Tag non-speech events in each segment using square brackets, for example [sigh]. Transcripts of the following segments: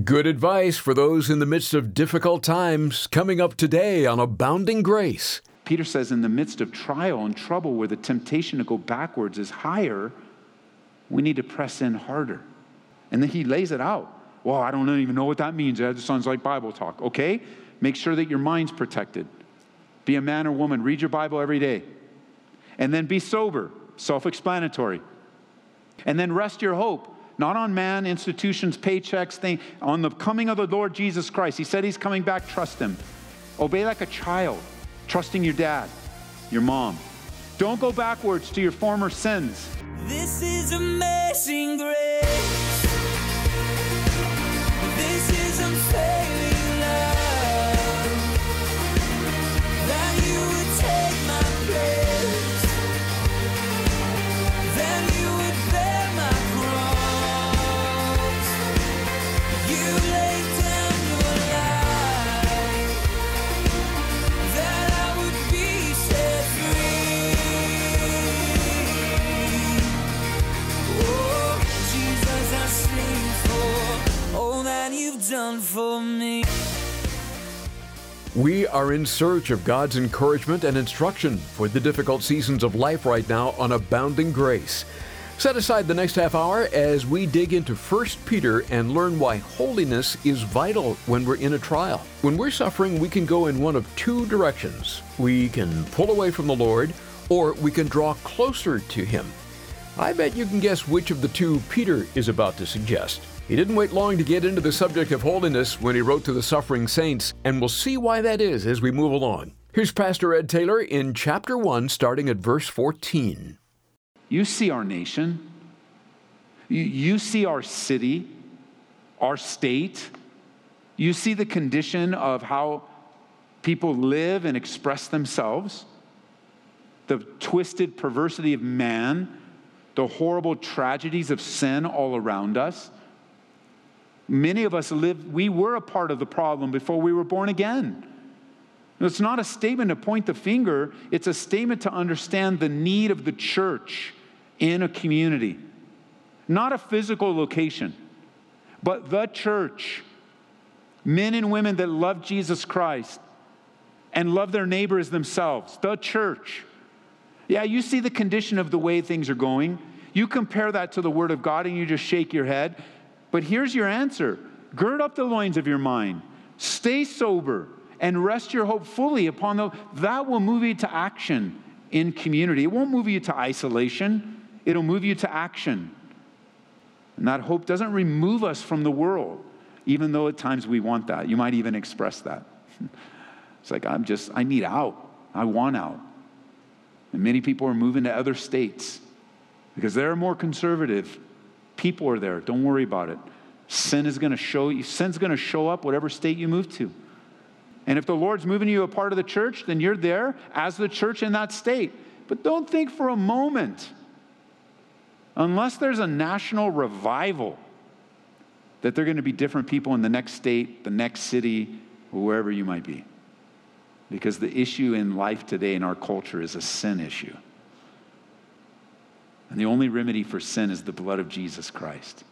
Good advice for those in the midst of difficult times coming up today on Abounding Grace. Peter says, in the midst of trial and trouble where the temptation to go backwards is higher, we need to press in harder. And then he lays it out. Well, I don't even know what that means. That just sounds like Bible talk. Okay? Make sure that your mind's protected. Be a man or woman. Read your Bible every day. And then be sober. Self explanatory. And then rest your hope not on man, institutions, paychecks, thing, on the coming of the Lord Jesus Christ. He said he's coming back, trust him. Obey like a child, trusting your dad, your mom. Don't go backwards to your former sins. This is amazing grace. In search of God's encouragement and instruction for the difficult seasons of life right now on Abounding Grace. Set aside the next half hour as we dig into 1 Peter and learn why holiness is vital when we're in a trial. When we're suffering, we can go in one of two directions. We can pull away from the Lord, or we can draw closer to Him. I bet you can guess which of the two Peter is about to suggest. He didn't wait long to get into the subject of holiness when he wrote to the suffering saints, and we'll see why that is as we move along. Here's Pastor Ed Taylor in chapter 1, starting at verse 14. You see our nation. You, you see our city, our state. You see the condition of how people live and express themselves, the twisted perversity of man, the horrible tragedies of sin all around us. Many of us live, we were a part of the problem before we were born again. It's not a statement to point the finger, it's a statement to understand the need of the church in a community. Not a physical location, but the church. Men and women that love Jesus Christ and love their neighbors themselves. The church. Yeah, you see the condition of the way things are going. You compare that to the Word of God and you just shake your head. But here's your answer gird up the loins of your mind, stay sober, and rest your hope fully upon the that will move you to action in community. It won't move you to isolation, it'll move you to action. And that hope doesn't remove us from the world, even though at times we want that. You might even express that. [laughs] It's like, I'm just, I need out. I want out. And many people are moving to other states because they're more conservative. People are there. Don't worry about it. Sin is going to show you, sin's going to show up whatever state you move to. And if the Lord's moving you a part of the church, then you're there as the church in that state. But don't think for a moment, unless there's a national revival, that they're going to be different people in the next state, the next city, wherever you might be. Because the issue in life today in our culture is a sin issue. And the only remedy for sin is the blood of Jesus Christ.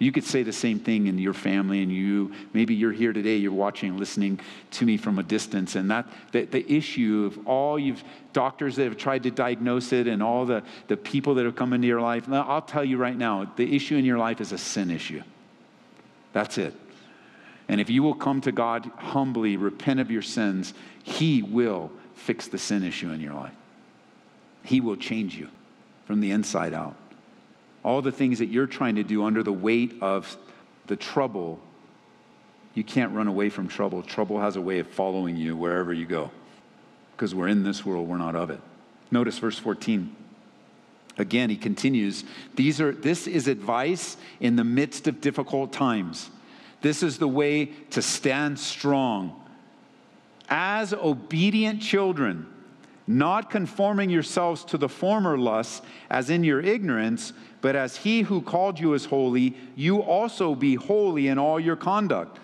You could say the same thing in your family and you. Maybe you're here today, you're watching, listening to me from a distance, and that the, the issue of all you've doctors that have tried to diagnose it and all the, the people that have come into your life. I'll tell you right now, the issue in your life is a sin issue. That's it. And if you will come to God humbly, repent of your sins, He will fix the sin issue in your life. He will change you from the inside out. All the things that you're trying to do under the weight of the trouble, you can't run away from trouble. Trouble has a way of following you wherever you go because we're in this world, we're not of it. Notice verse 14. Again, he continues, These are, this is advice in the midst of difficult times. This is the way to stand strong. As obedient children, not conforming yourselves to the former lusts, as in your ignorance, but as he who called you is holy, you also be holy in all your conduct.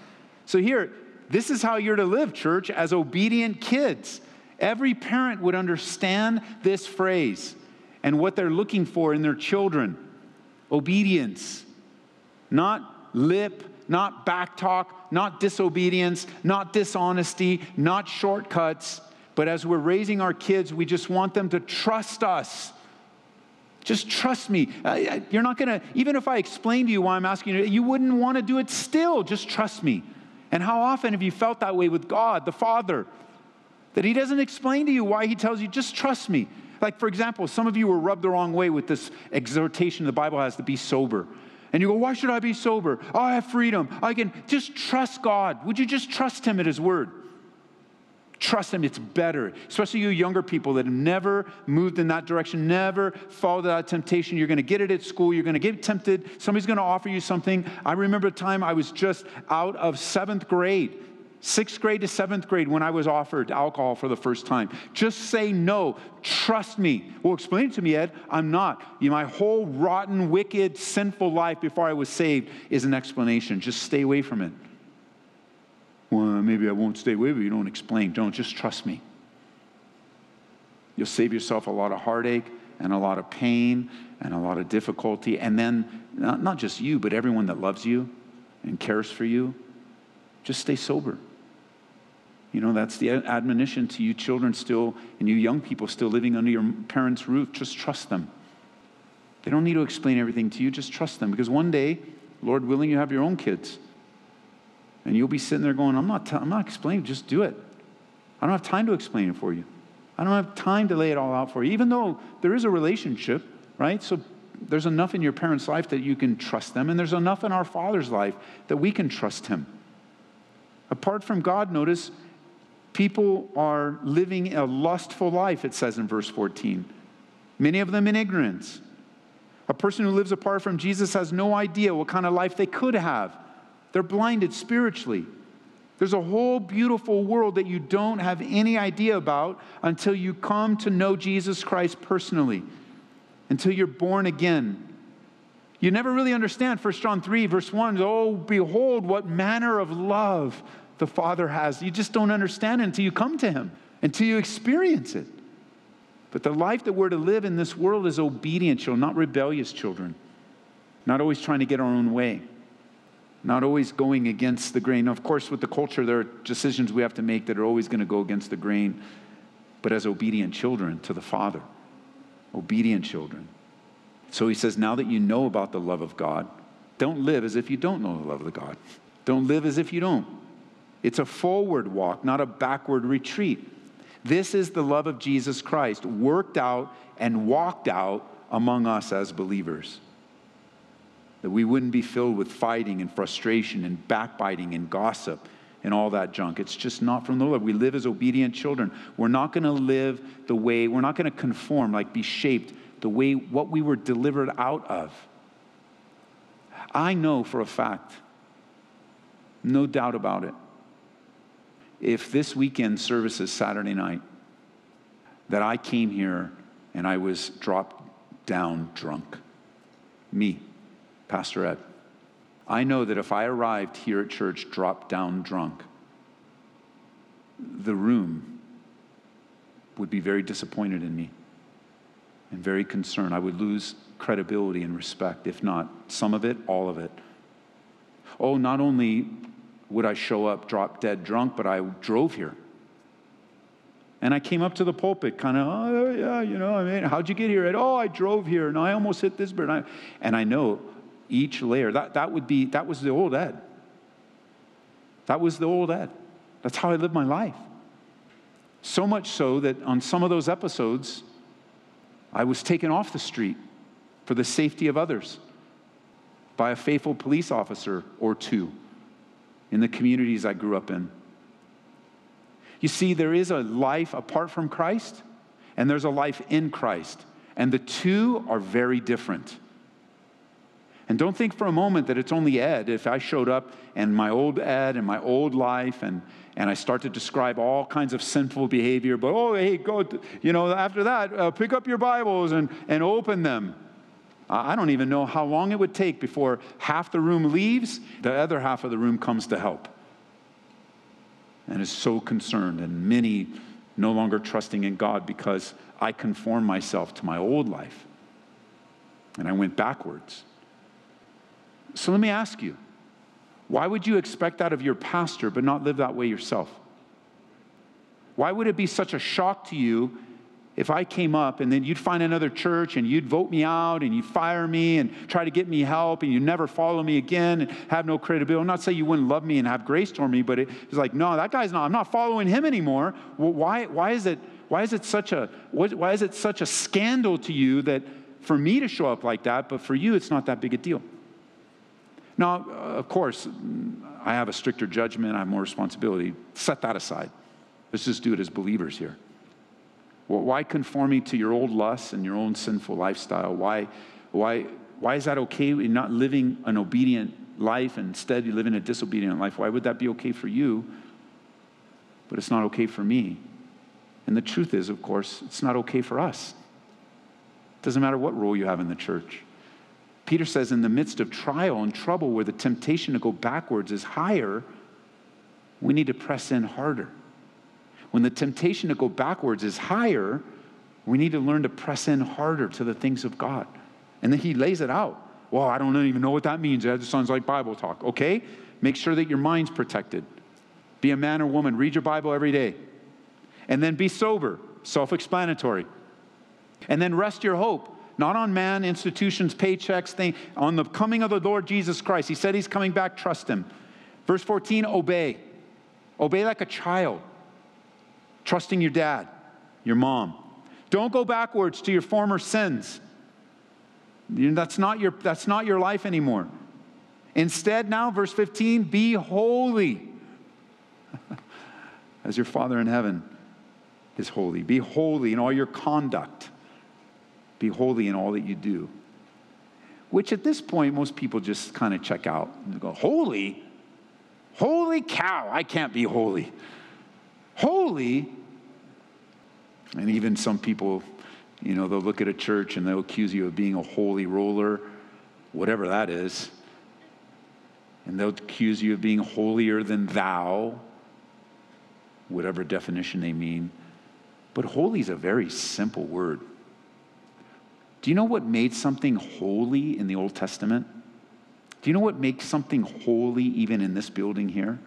So, here, this is how you're to live, church, as obedient kids. Every parent would understand this phrase and what they're looking for in their children obedience, not lip not backtalk, not disobedience, not dishonesty, not shortcuts. But as we're raising our kids, we just want them to trust us. Just trust me. You're not going to, even if I explain to you why I'm asking you, you wouldn't want to do it still. Just trust me. And how often have you felt that way with God, the Father? That He doesn't explain to you why He tells you, just trust me. Like, for example, some of you were rubbed the wrong way with this exhortation the Bible has to be sober. And you go, why should I be sober? Oh, I have freedom. I can just trust God. Would you just trust Him at His word? Trust Him, it's better. Especially you younger people that have never moved in that direction, never followed that temptation. You're going to get it at school, you're going to get tempted, somebody's going to offer you something. I remember a time I was just out of seventh grade sixth grade to seventh grade when I was offered alcohol for the first time. Just say no. Trust me. Well, explain it to me, Ed. I'm not. You my whole rotten, wicked, sinful life before I was saved is an explanation. Just stay away from it. Well, maybe I won't stay with but you don't explain. Don't. Just trust me. You'll save yourself a lot of heartache and a lot of pain and a lot of difficulty. And then, not, not just you, but everyone that loves you and cares for you, just stay sober. You know, that's the admonition to you children still and you young people still living under your parents' roof. Just trust them. They don't need to explain everything to you, just trust them. Because one day, Lord willing, you have your own kids. And you'll be sitting there going, I'm not, t- I'm not explaining, just do it. I don't have time to explain it for you. I don't have time to lay it all out for you, even though there is a relationship, right? So there's enough in your parents' life that you can trust them, and there's enough in our Father's life that we can trust Him. Apart from God, notice, people are living a lustful life, it says in verse 14. Many of them in ignorance. A person who lives apart from Jesus has no idea what kind of life they could have. They're blinded spiritually. There's a whole beautiful world that you don't have any idea about until you come to know Jesus Christ personally, until you're born again. You never really understand 1 John 3, verse 1. Oh, behold, what manner of love the Father has. You just don't understand it until you come to Him, until you experience it. But the life that we're to live in this world is obedient children, not rebellious children, not always trying to get our own way, not always going against the grain. Of course, with the culture, there are decisions we have to make that are always going to go against the grain, but as obedient children to the Father, obedient children. So he says, now that you know about the love of God, don't live as if you don't know the love of God. Don't live as if you don't. It's a forward walk, not a backward retreat. This is the love of Jesus Christ, worked out and walked out among us as believers. That we wouldn't be filled with fighting and frustration and backbiting and gossip and all that junk. It's just not from the Lord. We live as obedient children. We're not going to live the way, we're not going to conform, like be shaped the way what we were delivered out of. I know for a fact, no doubt about it, if this weekend service is Saturday night, that I came here and I was dropped down drunk. Me, Pastor Ed. I know that if I arrived here at church dropped down drunk, the room would be very disappointed in me and very concerned. I would lose credibility and respect, if not some of it, all of it. Oh, not only would I show up drop dead drunk, but I drove here. And I came up to the pulpit, kind of, oh, yeah, you know, I mean, how'd you get here? And, oh, I drove here, and I almost hit this bird. And I, and I know each layer, that, that would be, that was the old Ed. That was the old Ed. That's how I lived my life. So much so that on some of those episodes, I was taken off the street for the safety of others by a faithful police officer or two in the communities I grew up in. You see, there is a life apart from Christ, and there's a life in Christ, and the two are very different. And don't think for a moment that it's only Ed. If I showed up and my old Ed and my old life, and, and I start to describe all kinds of sinful behavior, but oh, hey, go, you know, after that, uh, pick up your Bibles and, and open them. I don't even know how long it would take before half the room leaves, the other half of the room comes to help. And is so concerned, and many no longer trusting in God because I conformed myself to my old life and I went backwards. So let me ask you Why would you expect that of your pastor but not live that way yourself? Why would it be such a shock to you if I came up and then you'd find another church and you'd vote me out and you'd fire me and try to get me help and you never follow me again and have no credibility. I'm not saying you wouldn't love me and have grace toward me, but it's like, no, that guy's not, I'm not following him anymore. Well, why, why, is it, why, is it such a, why is it such a scandal to you that for me to show up like that, but for you, it's not that big a deal? Now, uh, of course, I have a stricter judgment, I have more responsibility. Set that aside. Let's just do it as believers here. Well, why conforming to your old lusts and your own sinful lifestyle? Why, why, why is that okay in not living an obedient life instead you live in a disobedient life? Why would that be okay for you, but it's not okay for me? And the truth is, of course, it's not okay for us. It doesn't matter what role you have in the church. Peter says, in the midst of trial and trouble where the temptation to go backwards is higher, we need to press in harder. When the temptation to go backwards is higher, we need to learn to press in harder to the things of God. And then he lays it out. Well, I don't even know what that means. That sounds like Bible talk. Okay? Make sure that your mind's protected. Be a man or woman. Read your Bible every day. And then be sober, self explanatory. And then rest your hope, not on man, institutions, paychecks, thing, on the coming of the Lord Jesus Christ. He said he's coming back, trust him. Verse 14, obey. Obey like a child trusting your dad, your mom. Don't go backwards to your former sins. That's not your, that's not your life anymore. Instead, now, verse 15, be holy [laughs] as your Father in heaven is holy. Be holy in all your conduct, be holy in all that you do. Which at this point, most people just kind of check out and go, Holy? Holy cow, I can't be holy holy. And even some people, you know, they'll look at a church and they'll accuse you of being a holy roller, whatever that is. And they'll accuse you of being holier than thou, whatever definition they mean. But holy is a very simple word. Do you know what made something holy in the Old Testament? Do you know what makes something holy even in this building here?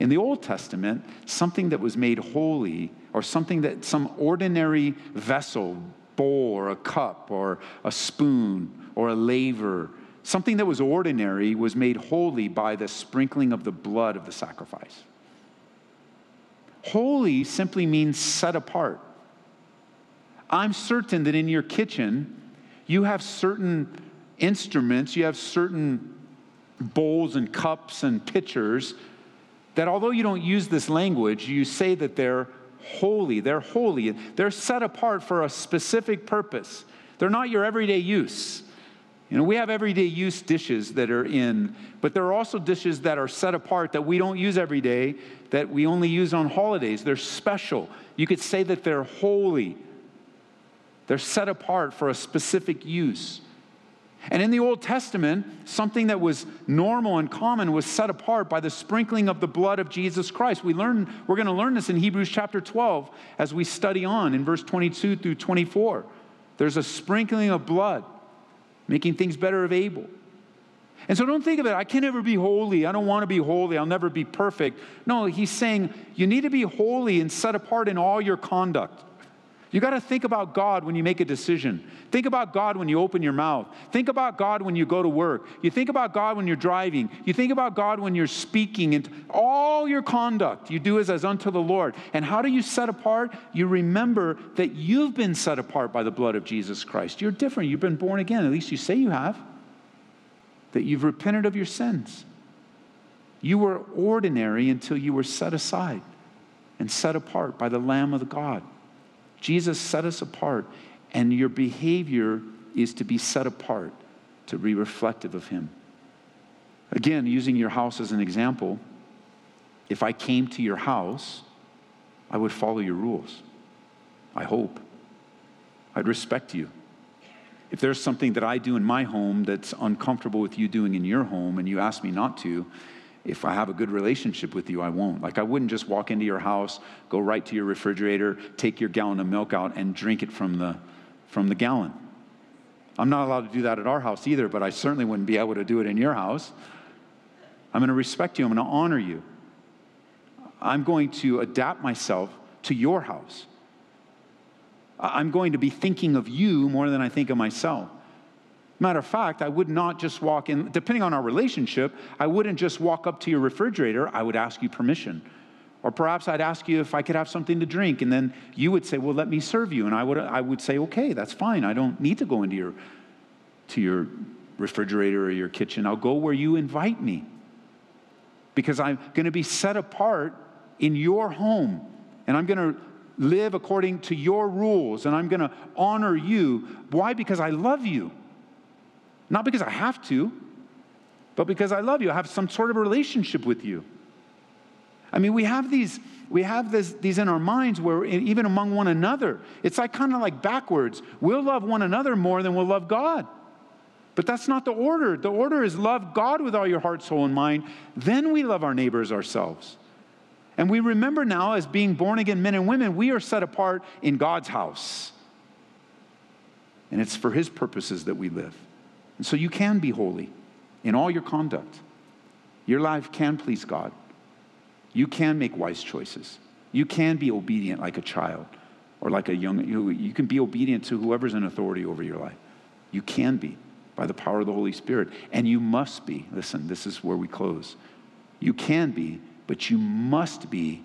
In the Old Testament, something that was made holy, or something that some ordinary vessel, bowl or a cup or a spoon or a laver, something that was ordinary was made holy by the sprinkling of the blood of the sacrifice. Holy simply means set apart. I'm certain that in your kitchen, you have certain instruments, you have certain bowls and cups and pitchers that although you don't use this language, you say that they're holy. They're holy. They're set apart for a specific purpose. They're not your everyday use. You know, we have everyday use dishes that are in, but there are also dishes that are set apart that we don't use every day, that we only use on holidays. They're special. You could say that they're holy. They're set apart for a specific use. And in the Old Testament, something that was normal and common was set apart by the sprinkling of the blood of Jesus Christ. We learn, we're going to learn this in Hebrews chapter 12 as we study on in verse 22 through 24. There's a sprinkling of blood, making things better of Abel. And so don't think of it, I can never be holy. I don't want to be holy. I'll never be perfect. No, he's saying you need to be holy and set apart in all your conduct. You got to think about God when you make a decision. Think about God when you open your mouth. Think about God when you go to work. You think about God when you're driving. You think about God when you're speaking. And all your conduct you do is as unto the Lord. And how do you set apart? You remember that you've been set apart by the blood of Jesus Christ. You're different. You've been born again. At least you say you have. That you've repented of your sins. You were ordinary until you were set aside and set apart by the Lamb of God. Jesus set us apart, and your behavior is to be set apart to be reflective of Him. Again, using your house as an example, if I came to your house, I would follow your rules. I hope. I'd respect you. If there's something that I do in my home that's uncomfortable with you doing in your home and you ask me not to, if I have a good relationship with you, I won't. Like, I wouldn't just walk into your house, go right to your refrigerator, take your gallon of milk out, and drink it from the, from the gallon. I'm not allowed to do that at our house either, but I certainly wouldn't be able to do it in your house. I'm going to respect you. I'm going to honor you. I'm going to adapt myself to your house. I'm going to be thinking of you more than I think of myself. Matter of fact, I would not just walk in, depending on our relationship, I wouldn't just walk up to your refrigerator, I would ask you permission. Or perhaps I'd ask you if I could have something to drink, and then you would say, Well, let me serve you. And I would, I would say, Okay, that's fine. I don't need to go into your, to your refrigerator or your kitchen. I'll go where you invite me. Because I'm going to be set apart in your home, and I'm going to live according to your rules, and I'm going to honor you. Why? Because I love you. Not because I have to, but because I love you. I have some sort of relationship with you. I mean, we have these, we have this, these in our minds where even among one another, it's like kind of like backwards. We'll love one another more than we'll love God. But that's not the order. The order is love God with all your heart, soul, and mind. Then we love our neighbors ourselves. And we remember now, as being born again men and women, we are set apart in God's house. And it's for His purposes that we live. And so you can be holy in all your conduct. Your life can please God. You can make wise choices. You can be obedient like a child or like a young, you, you can be obedient to whoever's in authority over your life. You can be by the power of the Holy Spirit. And you must be, listen, this is where we close. You can be, but you must be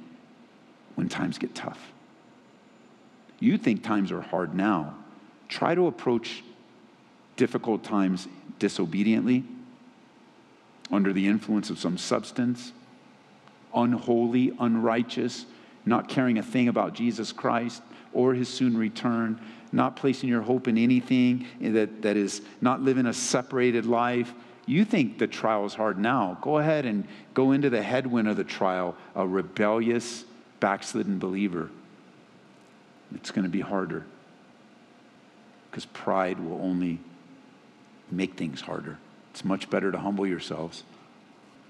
when times get tough. You think times are hard now. Try to approach difficult times disobediently, under the influence of some substance, unholy, unrighteous, not caring a thing about Jesus Christ or his soon return, not placing your hope in anything that, that is not living a separated life. You think the trial is hard now. Go ahead and go into the headwind of the trial, a rebellious, backslidden believer. It's going to be harder because pride will only make things harder. It's much better to humble yourselves.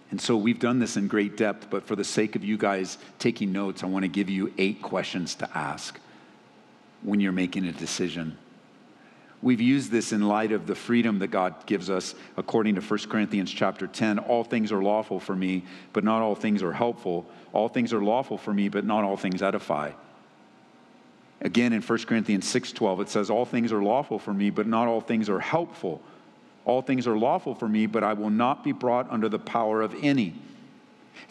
And so we've done this in great depth, but for the sake of you guys taking notes, I want to give you eight questions to ask when you're making a decision. We've used this in light of the freedom that God gives us according to 1 Corinthians chapter 10. All things are lawful for me, but not all things are helpful. All things are lawful for me, but not all things edify. Again in 1 Corinthians 6:12 it says all things are lawful for me, but not all things are helpful. All things are lawful for me, but I will not be brought under the power of any.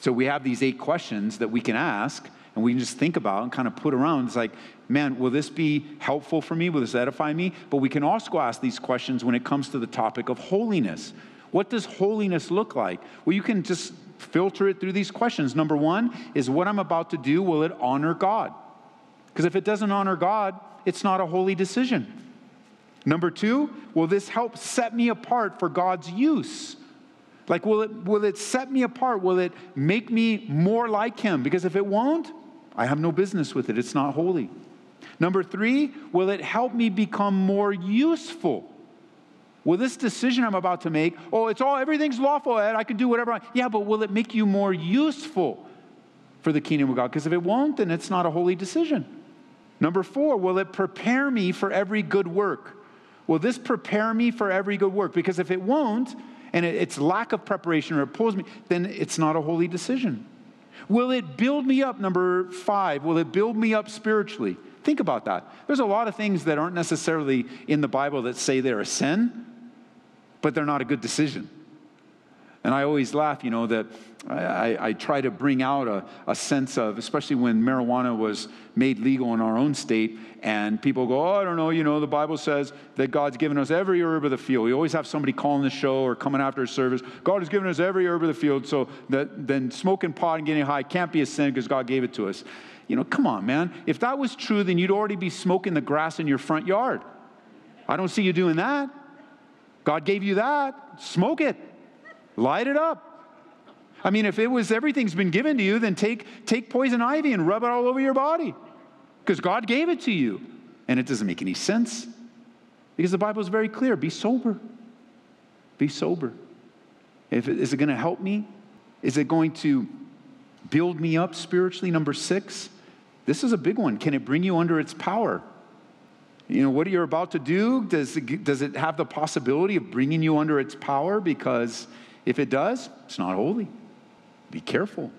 So we have these eight questions that we can ask and we can just think about and kind of put around. It's like, man, will this be helpful for me? Will this edify me? But we can also ask these questions when it comes to the topic of holiness. What does holiness look like? Well, you can just filter it through these questions. Number one is what I'm about to do, will it honor God? Because if it doesn't honor God, it's not a holy decision. Number two, will this help set me apart for God's use? Like, will it, will it set me apart? Will it make me more like Him? Because if it won't, I have no business with it. It's not holy. Number three, will it help me become more useful? Will this decision I'm about to make, oh, it's all, everything's lawful, Ed, I can do whatever I, want. yeah, but will it make you more useful for the kingdom of God? Because if it won't, then it's not a holy decision. Number four, will it prepare me for every good work? Will this prepare me for every good work? Because if it won't, and it's lack of preparation or it pulls me, then it's not a holy decision. Will it build me up? Number five, will it build me up spiritually? Think about that. There's a lot of things that aren't necessarily in the Bible that say they're a sin, but they're not a good decision. And I always laugh, you know, that I, I, try to bring out a, a, sense of, especially when marijuana was made legal in our own state, and people go, Oh, I don't know, you know, the Bible says that God's given us every herb of the field. We always have somebody calling the show or coming after a service. God has given us every herb of the field, so that then smoking pot and getting high can't be a sin because God gave it to us. You know, come on, man. If that was true, then you'd already be smoking the grass in your front yard. I don't see you doing that. God gave you that. Smoke it. Light it up. I mean, if it was everything's been given to you, then take, take poison ivy and rub it all over your body because God gave it to you. And it doesn't make any sense because the Bible is very clear be sober. Be sober. If is it going to help me? Is it going to build me up spiritually? Number six, this is a big one. Can it bring you under its power? You know, what are you're about to do, does it, does it have the possibility of bringing you under its power? Because If it does, it's not holy. Be careful.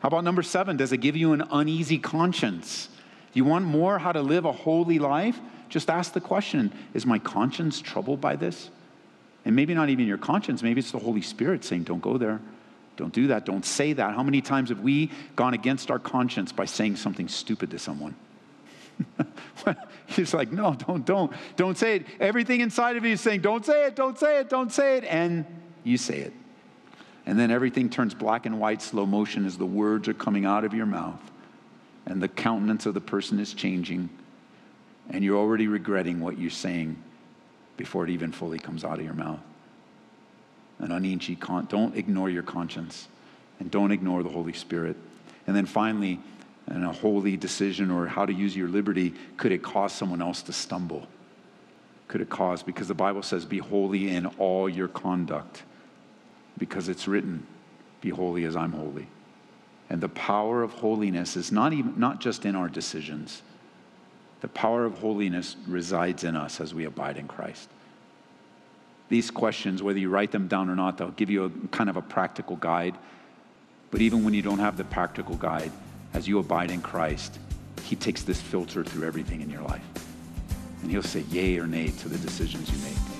How about number seven? Does it give you an uneasy conscience? You want more how to live a holy life? Just ask the question Is my conscience troubled by this? And maybe not even your conscience, maybe it's the Holy Spirit saying, Don't go there. Don't do that. Don't say that. How many times have we gone against our conscience by saying something stupid to someone? [laughs] He's like, no, don't, don't, don't say it. Everything inside of you is saying, don't say it, don't say it, don't say it. And you say it. And then everything turns black and white, slow motion as the words are coming out of your mouth. And the countenance of the person is changing. And you're already regretting what you're saying before it even fully comes out of your mouth. And con- don't ignore your conscience and don't ignore the Holy Spirit. And then finally, in a holy decision or how to use your liberty, could it cause someone else to stumble? Could it cause? Because the Bible says, be holy in all your conduct. Because it's written, be holy as I'm holy. And the power of holiness is not, even, not just in our decisions. The power of holiness resides in us as we abide in Christ. These questions, whether you write them down or not, they'll give you a kind of a practical guide. But even when you don't have the practical guide, as you abide in Christ, He takes this filter through everything in your life. And He'll say yay or nay to the decisions you make.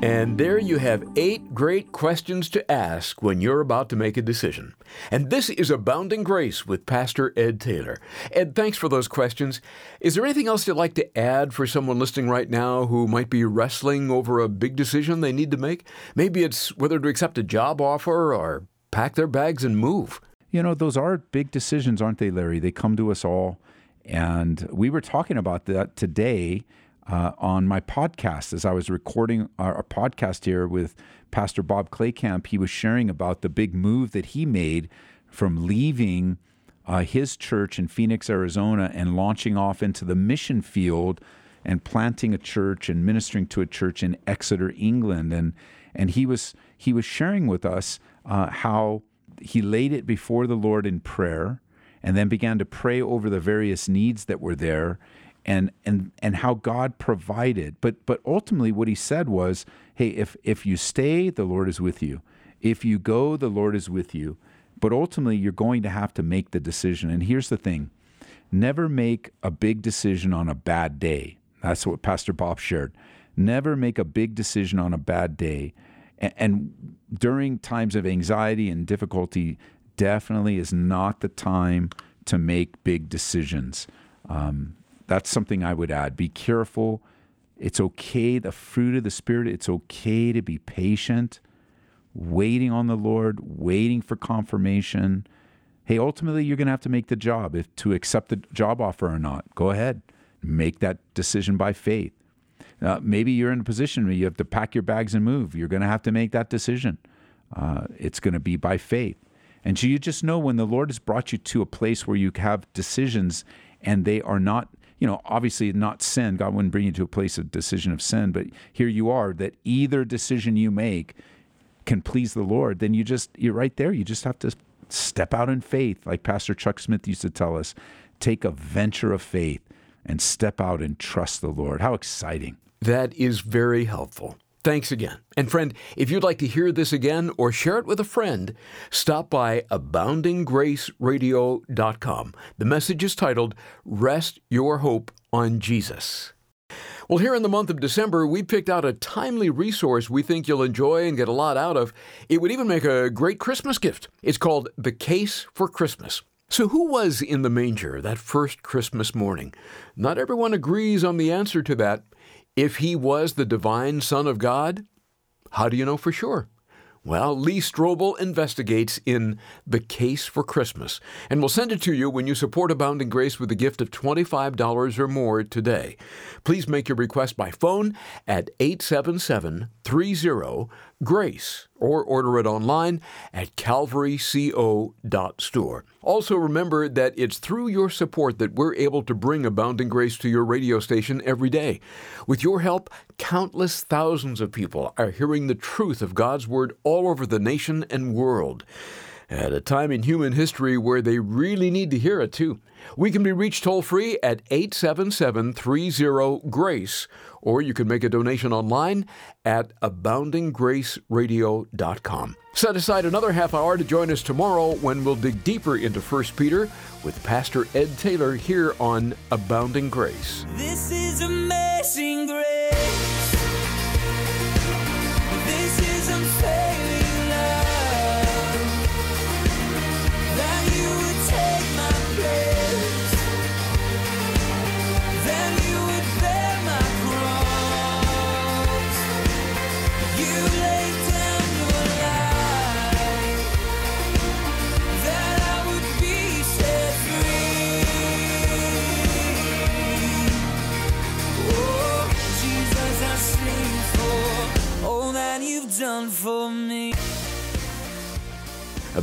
And there you have eight great questions to ask when you're about to make a decision. And this is Abounding Grace with Pastor Ed Taylor. Ed, thanks for those questions. Is there anything else you'd like to add for someone listening right now who might be wrestling over a big decision they need to make? Maybe it's whether to accept a job offer or pack their bags and move. You know, those are big decisions, aren't they, Larry? They come to us all. And we were talking about that today uh, on my podcast as I was recording our, our, podcast here with Pastor Bob Claycamp. He was sharing about the big move that he made from leaving uh, his church in Phoenix, Arizona, and launching off into the mission field and planting a church and ministering to a church in Exeter, England. And and he was he was sharing with us uh, how he laid it before the Lord in prayer, and then began to pray over the various needs that were there and and and how God provided. But but ultimately what he said was, hey, if if you stay, the Lord is with you. If you go, the Lord is with you. But ultimately you're going to have to make the decision. And here's the thing. Never make a big decision on a bad day. That's what Pastor Bob shared. Never make a big decision on a bad day. And, and during times of anxiety and difficulty, definitely is not the time to make big decisions. Um, that's something I would add. Be careful. It's okay, the fruit of the Spirit, it's okay to be patient, waiting on the Lord, waiting for confirmation. Hey, ultimately, you're going to have to make the job if to accept the job offer or not. Go ahead, make that decision by faith. Uh, maybe you're in a position where you have to pack your bags and move. You're going to have to make that decision. Uh, it's going to be by faith. And so you just know when the Lord has brought you to a place where you have decisions and they are not you know, obviously not sin. God wouldn't bring you to a place of decision of sin, but here you are that either decision you make can please the Lord, then you just, you're right there. You just have to step out in faith, like Pastor Chuck Smith used to tell us take a venture of faith and step out and trust the Lord. How exciting! That is very helpful. Thanks again. And friend, if you'd like to hear this again or share it with a friend, stop by aboundinggraceradio.com. The message is titled Rest Your Hope on Jesus. Well, here in the month of December, we picked out a timely resource we think you'll enjoy and get a lot out of. It would even make a great Christmas gift. It's called The Case for Christmas. So, who was in the manger that first Christmas morning? Not everyone agrees on the answer to that. If he was the divine Son of God, how do you know for sure? Well, Lee Strobel investigates in The Case for Christmas, and we'll send it to you when you support Abounding Grace with a gift of $25 or more today. Please make your request by phone at 877 30 GRACE or order it online at calvaryco.store. Also, remember that it's through your support that we're able to bring Abounding Grace to your radio station every day. With your help, countless thousands of people are hearing the truth of God's Word all over the nation and world. At a time in human history where they really need to hear it, too. We can be reached toll free at 877 30 GRACE, or you can make a donation online at aboundinggraceradio.com. Set aside another half hour to join us tomorrow when we'll dig deeper into 1 Peter with Pastor Ed Taylor here on Abounding Grace. This is amazing grace.